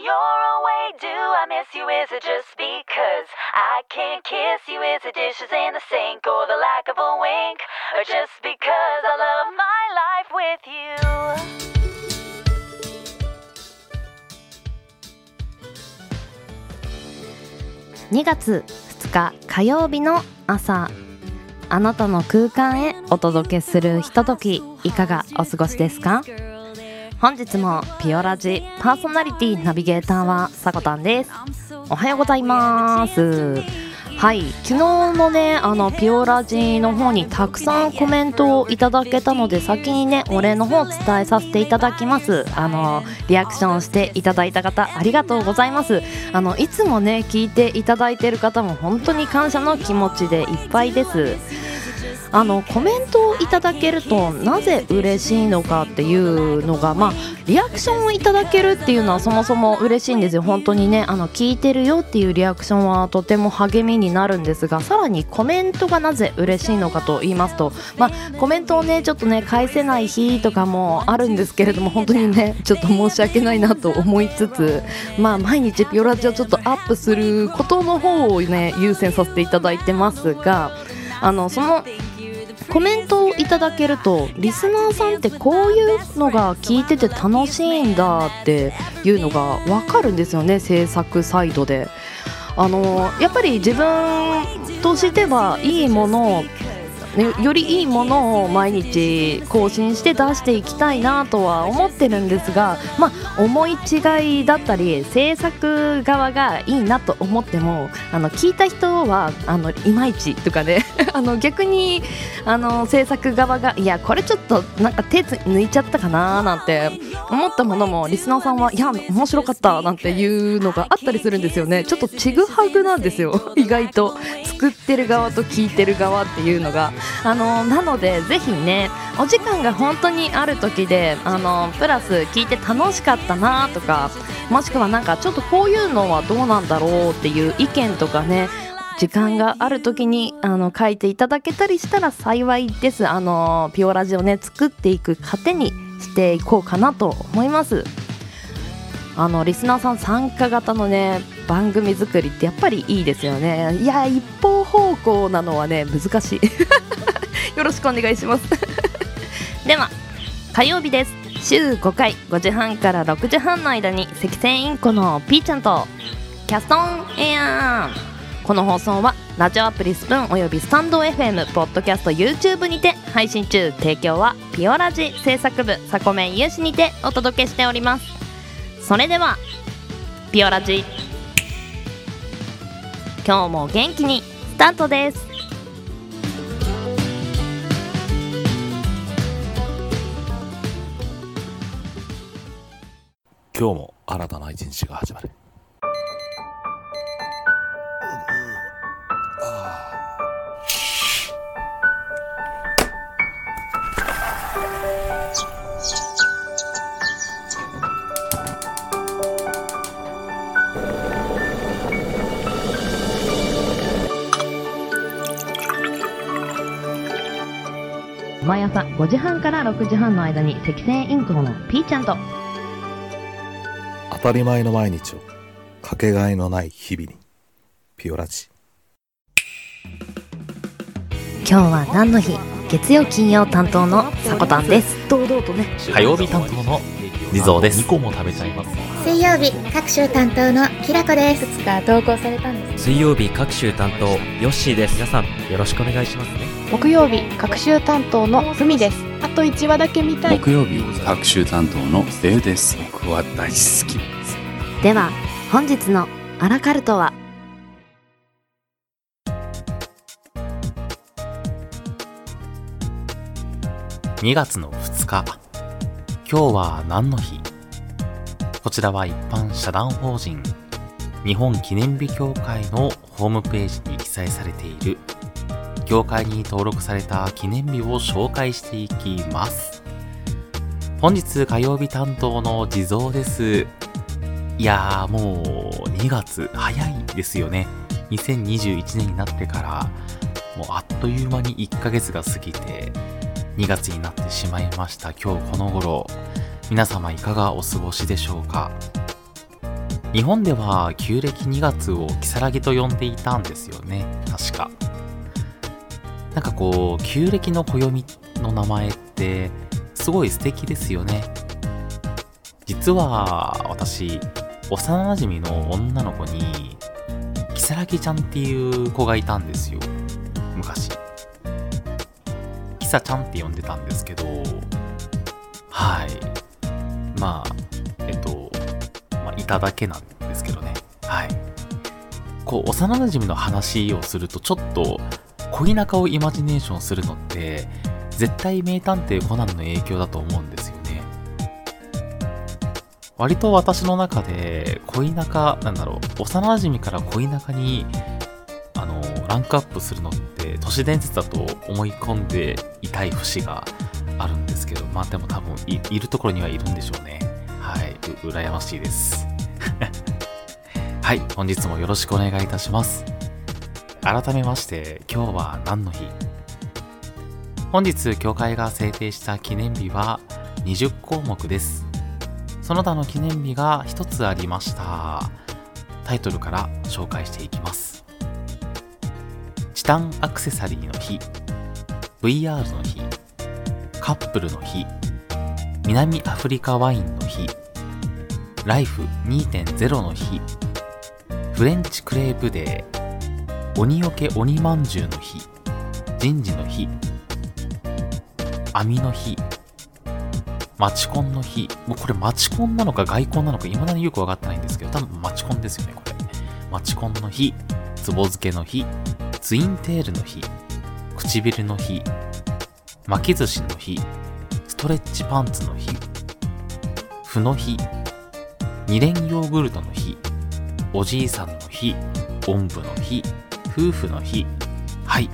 you're away, do I miss you? Is it just because I can't kiss you? Is it dishes in the sink or the lack of a wink? Or just because I love my life with you? 2月2日火曜日の朝あなたの空間へお届けするひとときいかがお過ごしですか本日もピオラジパーソナリティナビゲーターはさこたんです。おはようございます。はい昨日のねあのピオラジの方にたくさんコメントをいただけたので先にねお礼の方を伝えさせていただきます。あのリアクションしていただいた方ありがとうございます。あのいつもね聞いていただいている方も本当に感謝の気持ちでいっぱいです。あのコメントをいただけるとなぜ嬉しいのかっていうのがまあリアクションをいただけるっていうのはそもそも嬉しいんですよ。本当にねあの聞いてるよっていうリアクションはとても励みになるんですがさらにコメントがなぜ嬉しいのかと言いますとまあコメントをねちょっとね返せない日とかもあるんですけれども 本当にねちょっと申し訳ないなと思いつつまあ毎日ピオラジをちょっとアップすることの方をね優先させていただいてますがあのそのコメントをいただけるとリスナーさんってこういうのが聞いてて楽しいんだっていうのが分かるんですよね制作サイドで。あのやっぱり自分としてはいいものを、よりいいものを毎日更新して出していきたいなとは思ってるんですが、まあ、思い違いだったり制作側がいいなと思ってもあの聞いた人はあのいまいちとかね あの逆にあの制作側がいやこれちょっとなんか手抜いちゃったかななんて思ったものもリスナーさんはいや面白かったなんていうのがあったりするんですよね。ちょっとちぐはぐなんですよ。意外と。作ってる側と聞いてる側っていうのがあのなのでぜひねお時間が本当にある時であのプラス聞いて楽しかったなとかもしくはなんかちょっとこういうのはどうなんだろうっていう意見とかね時間がある時にあの書いていただけたりしたら幸いです。あのピオラジをね作っていく糧にしていこうかなと思います。あのリスナーさん参加型のね番組作りってやっぱりいいですよね。いや一方方向なのはね難しい。よろしくお願いします。では火曜日です。週5回5時半から6時半の間に赤線インコのピーちゃんとキャストンエア。ーこの放送はラジオアプリスプーンおよびスタンド FM ポッドキャスト YouTube にて配信中。提供はピオラジ制作部サコメン有志にてお届けしております。それではピオラジ。今日も元気にスタートです。今日も新たな一日が始まる。毎朝5時半から6時半の間に赤線インコのピーちゃんと。当たり前の毎日をかけがえのない日々にピオラジ。今日は何の日？月曜金曜担当のさこたんです。堂々とね。火曜日担当の地蔵です。2個も食べちゃいます。水曜日各週担当のきらこです。つか投稿されたんです水曜日各週担当ヨッシーです。皆さんよろしくお願いしますね。木曜日各週担当のふみです。あと1話だけ見たい。木曜日各週担当のレウです。僕は大好きです。では本日のアラカルトは2月の2日。今日は何の日？こちらは一般社団法人日本記念日協会のホームページに記載されている。協会に登録された記念日を紹介していきます。本日火曜日担当の地蔵です。いやーもう2月早いですよね。2021年になってからもうあっという間に1ヶ月が過ぎて2月になってしまいました。今日この頃皆様いかがお過ごしでしょうか？日本では旧暦2月を如月と呼んでいたんですよね。確か。なんかこう旧暦の暦の名前ってすごい素敵ですよね。実は私幼馴染の女の子に如月ちゃんっていう子がいたんですよ。昔。サちゃんって呼んでたんですけどはい。まあえっと、まあ、いただけなんですけどね。はい。こう幼馴染の話をするとちょっと恋仲をイマジネーションするのって絶対名探偵コナンの影響だと思うんですよね。割と私の中で恋仲なんだろう幼馴染から恋仲にランクアップするのって都市伝説だと思い込んでいたい節があるんですけどまあでも多分いいるところにはいるんでしょうね。はい。う羨ましいです。はい。本日もよろしくお願いいたします。改めまして今日は何の日？本日教会が制定した記念日は20項目です。その他の記念日が一つありました。タイトルから紹介していきます。タンアクセサリーの日 VR の日カップルの日南アフリカワインの日ライフ2.0の日フレンチクレープデー鬼よけ鬼まんじゅうの日人事の日網の日マチコンの日もうこれマチコンなのか外コンなのか未だによくわかってないんですけど多分マチコンですよねこれ。マチコンの日つぼ漬けの日ツインテールの日唇の日巻き寿司の日ストレッチパンツの日麩の日二連ヨーグルトの日おじいさんの日おんぶの日夫婦の日はい。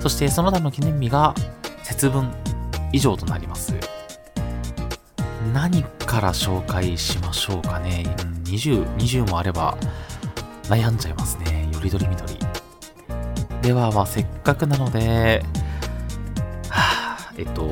そしてその他の記念日が節分以上となります。何から紹介しましょうかね、20, 20もあれば悩んじゃいますね。よりどりみどり。ではまあせっかくなのではあえっと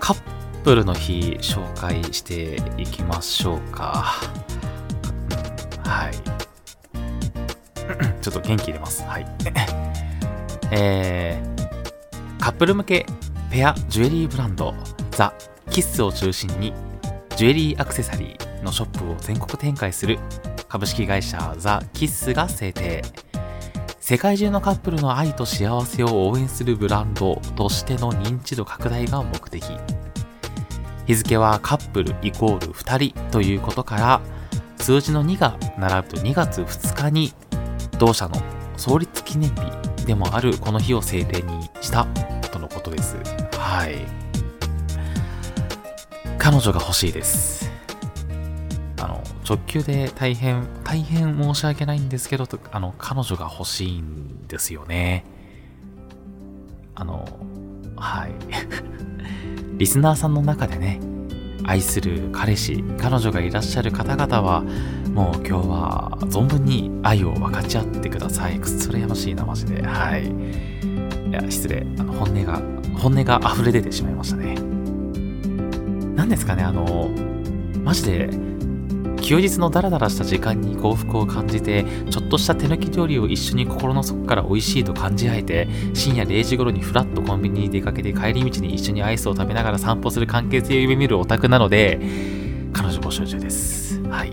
カップルの日紹介していきましょうか、はい。ちょっと元気入れます。はい。えー、カップル向けペアジュエリーブランドザ・キッスを中心にジュエリーアクセサリーのショップを全国展開する株式会社ザ・キッスが制定。世界中のカップルの愛と幸せを応援するブランドとしての認知度拡大が目的。日付はカップルイコール2人ということから数字の2が並ぶと2月2日に同社の？創立記念日でもあるこの日を制定にしたとのことです。はい。彼女が欲しいです。直球で大変大変申し訳ないんですけどあの彼女が欲しいんですよね。あのはい。リスナーさんの中でね愛する彼氏彼女がいらっしゃる方々はもう今日は存分に愛を分かち合ってください。くっそ羨ましいなマジで。はい。いや失礼。あの本音が本音が溢れ出てしまいましたね。何ですかねあのマジで休日のダラダラした時間に幸福を感じてちょっとした手抜き料理を一緒に心の底から美味しいと感じ合えて深夜0時頃にフラッとコンビニに出かけて帰り道に一緒にアイスを食べながら散歩する関係性を夢見るオタクなので彼女募集中です。はい。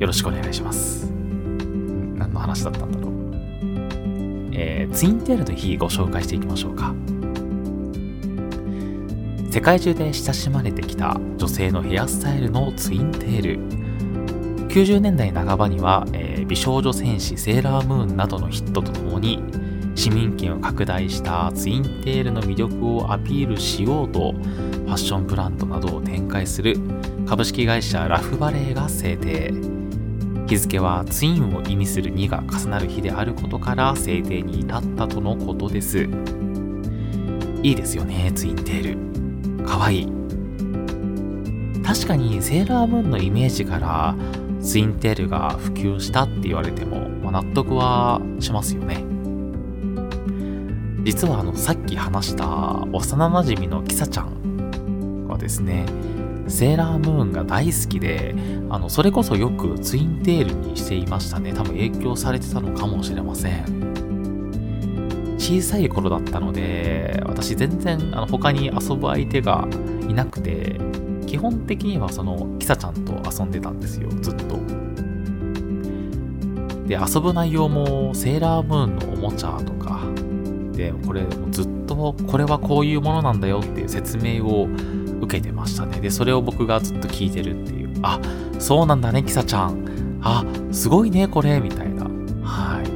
よろしくお願いします。何の話だったんだろうえー、ツインテールの日ご紹介していきましょうか。世界中で親しまれてきた女性のヘアスタイルのツインテール。90年代半ばには、えー、美少女戦士セーラームーンなどのヒットとともに市民権を拡大したツインテールの魅力をアピールしようとファッションブランドなどを展開する株式会社ラフバレーが制定。日付はツインを意味する2が重なる日であることから制定に至ったとのことです。いいですよねツインテール。かわいい。確かにセーラームーンのイメージからツインテールが普及したって言われても、まあ、納得はしますよね。実はあのさっき話した幼なじみのキサちゃんはですね、セーラームーンが大好きで、あの、それこそよくツインテールにしていましたね。多分影響されてたのかもしれません。小さい頃だったので、私全然あの他に遊ぶ相手がいなくて、基本的にはその、キサちゃんと遊んでたんですよ、ずっと。で、遊ぶ内容もセーラームーンのおもちゃとか、で、これずっとこれはこういうものなんだよっていう説明を受けてましたね。で、それを僕がずっと聞いてるっていう。あ、そうなんだね、キサちゃん。あ、すごいね、これ、みたいな。はい。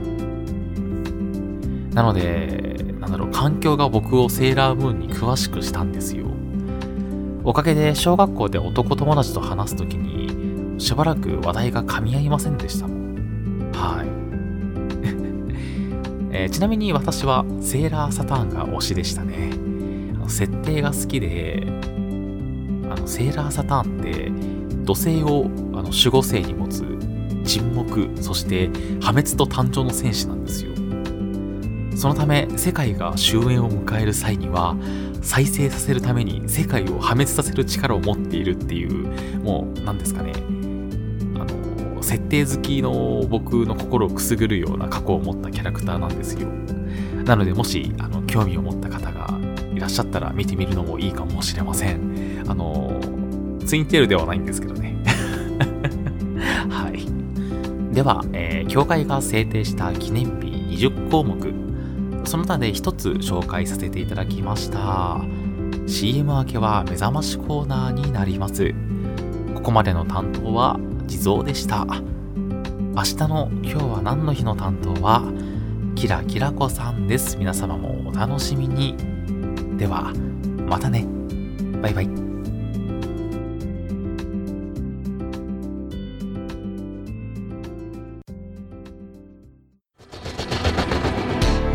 なので、なんだろう、環境が僕をセーラームーンに詳しくしたんですよ。おかげで小学校で男友達と話すときに、しばらく話題が噛み合いませんでしたもん。はい。えーちなみに私はセーラーサターンが推しでしたね。あの設定が好きで、あのセーラーサターンって土星をあの守護星に持つ沈黙、そして破滅と誕生の戦士なんですよ。そのため世界が終焉を迎える際には再生させるために世界を破滅させる力を持っているっていうもう何ですかね。あの設定好きの僕の心をくすぐるような過去を持ったキャラクターなんですよ。なのでもしあの興味を持った方がいらっしゃったら見てみるのもいいかもしれません。あのツインテールではないんですけどね。はい。では、えー協会が制定した記念日20項目その他で一つ紹介させていただきました。CM 明けは目覚ましコーナーになります。ここまでの担当は地蔵でした。明日の今日は何の日の担当はキラキラ子さんです。皆様もお楽しみに。では、またね。バイバイ。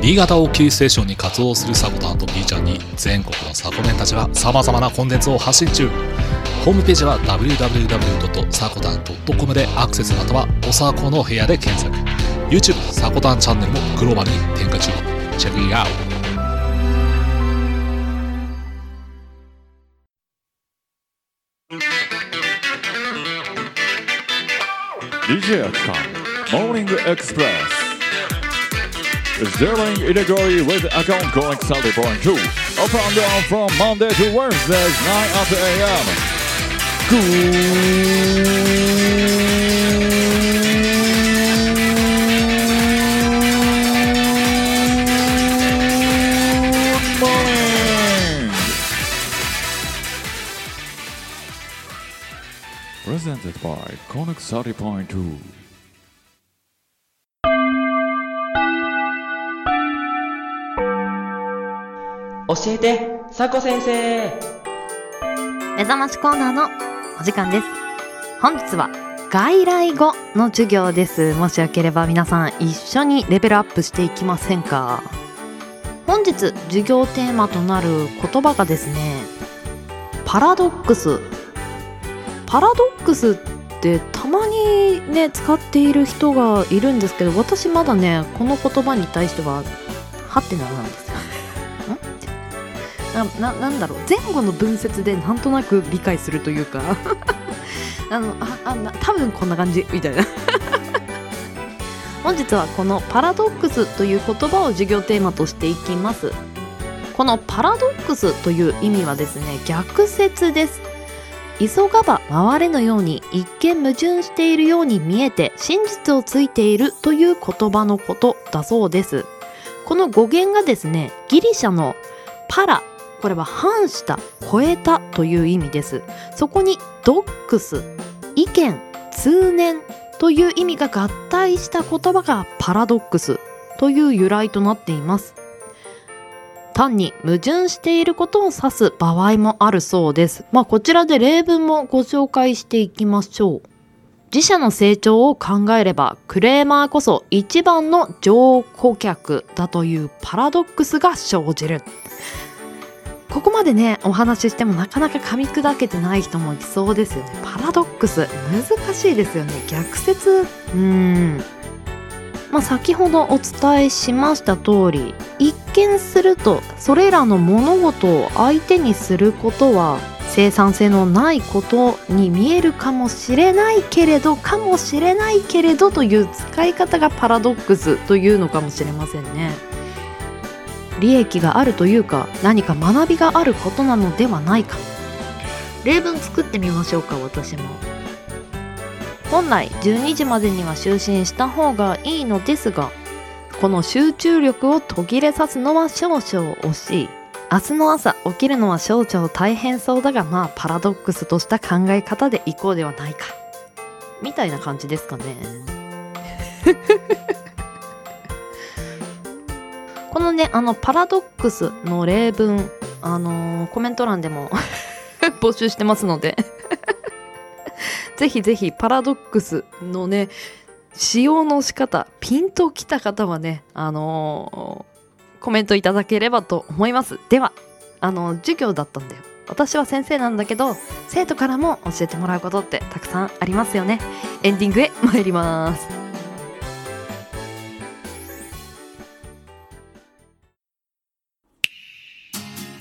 新潟をキーステーションに活動するサコタンと B ちゃんに全国のサコメンたちが様々なコンテンツを発信中。ホームページは www.sakotan.com でアクセスまたはおさこの部屋で検索。YouTube サコタンチャンネルもグローバルに展開中。チェックインアウト。DJ アキカン Morning Express. Zeroing Illegally with account calling Saturday point 2 Up and down from Monday to Wednesdays 9 after a.m. Good morning! Presented by Conic 30.2教えて、さこ先生。目覚ましコーナーのお時間です。本日は外来語の授業です。もしよければ皆さん一緒にレベルアップしていきませんか？本日授業テーマとなる言葉がですねパラドックス。パラドックスってたまにね使っている人がいるんですけど私まだねこの言葉に対してはハテナなんですななんだろう。前後の文節でなんとなく理解するというか。あのああな多分こんな感じみたいな。本日はこのパラドックスという言葉を授業テーマとしていきます。このパラドックスという意味はですね逆説です。急がば回れのように一見矛盾しているように見えて真実をついているという言葉のことだそうです。この語源がですねギリシャのパラこれは反した超えたという意味です。そこにドックス意見通念という意味が合体した言葉がパラドックスという由来となっています。単に矛盾していることを指す場合もあるそうです。まあこちらで例文もご紹介していきましょう。自社の成長を考えればクレーマーこそ一番の上顧客だというパラドックスが生じる。ここまでねお話ししてもなかなか噛み砕けてない人もいそうですよね。パラドックス難しいですよね。逆説。うん。まあ先ほどお伝えしました通り一見するとそれらの物事を相手にすることは生産性のないことに見えるかもしれないけれどかもしれないけれどという使い方がパラドックスというのかもしれませんね。利益があるというか何か学びがあることなのではないか。例文作ってみましょうか私も。本来12時までには就寝した方がいいのですがこの集中力を途切れさすのは少々惜しい。明日の朝起きるのは少々大変そうだがまあパラドックスとした考え方でいこうではないか。みたいな感じですかね。このねあのパラドックスの例文あのーコメント欄でも 募集してますので。ぜひぜひパラドックスのね使用の仕方ピンときた方はねあのーコメントいただければと思います。ではあの授業だったんだよ。私は先生なんだけど生徒からも教えてもらうことってたくさんありますよね。エンディングへ参ります。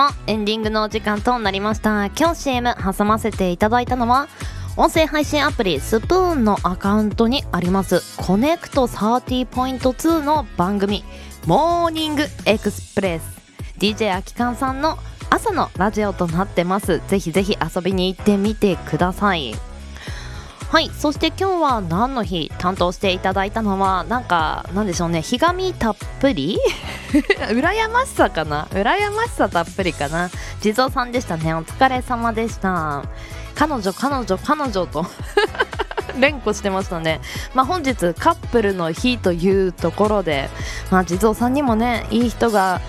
もエンディングのお時間となりました。今日 CM 挟ませていただいたのは音声配信アプリスプーンのアカウントにありますコネクト30.2の番組モーニングエクスプレス。DJ あきかんさんの朝のラジオとなってます。ぜひぜひ遊びに行ってみてください。はい。そして今日は何の日担当していただいたのはなんかなんでしょうね。ひがみたっぷり？羨ましさかな？羨ましさたっぷりかな？地蔵さんでしたね。お疲れ様でした。彼女彼女彼女と 連呼してましたね。まあ本日カップルの日というところでまあ地蔵さんにもねいい人が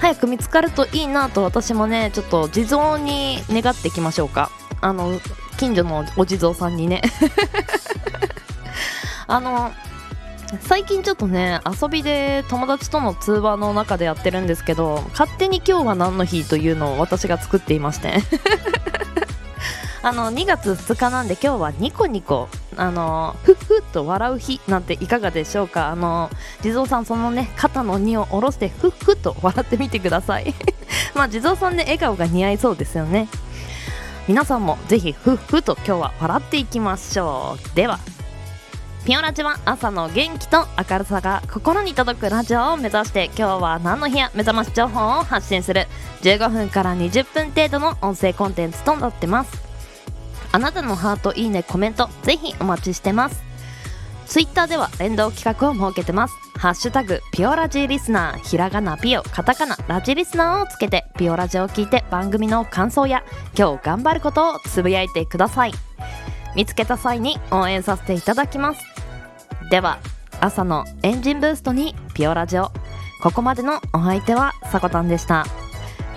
早く見つかるといいなと私もねちょっと地蔵に願っていきましょうか。あの近所のお地蔵さんにね。あの最近ちょっとね遊びで友達との通話の中でやってるんですけど勝手に今日は何の日というのを私が作っていまして。あの2月2日なんで今日はニコニコあのふっふっと笑う日なんていかがでしょうか。あの地蔵さんそのね肩の荷を下ろしてふっふっと笑ってみてください。まあ地蔵さんね笑顔が似合いそうですよね。皆さんもぜひふっふと今日は笑っていきましょう。ではピオラジは朝の元気と明るさが心に届くラジオを目指して今日は何の日や目覚まし情報を発信する15分から20分程度の音声コンテンツとなってます。あなたのハートいいねコメントぜひお待ちしてます。ツイッターでは連動企画を設けてます。ハッシュタグピオラジリスナーひらがなピオカタカナラジリスナーをつけてピオラジを聞いて番組の感想や今日頑張ることをつぶやいてください。見つけた際に応援させていただきます。では朝のエンジンブーストにピオラジオここまでのお相手はさこたんでした。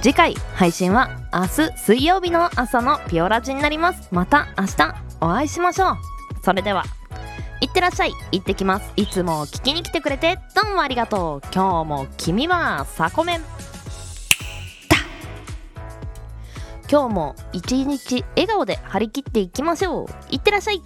次回配信は明日水曜日の朝のピオラジになります。また明日お会いしましょう。それでは。いってらっしゃい。行ってきます。いつも聞きに来てくれてどうもありがとう。今日も君はサコメン。今日も一日笑顔で張り切っていきましょう。いってらっしゃい。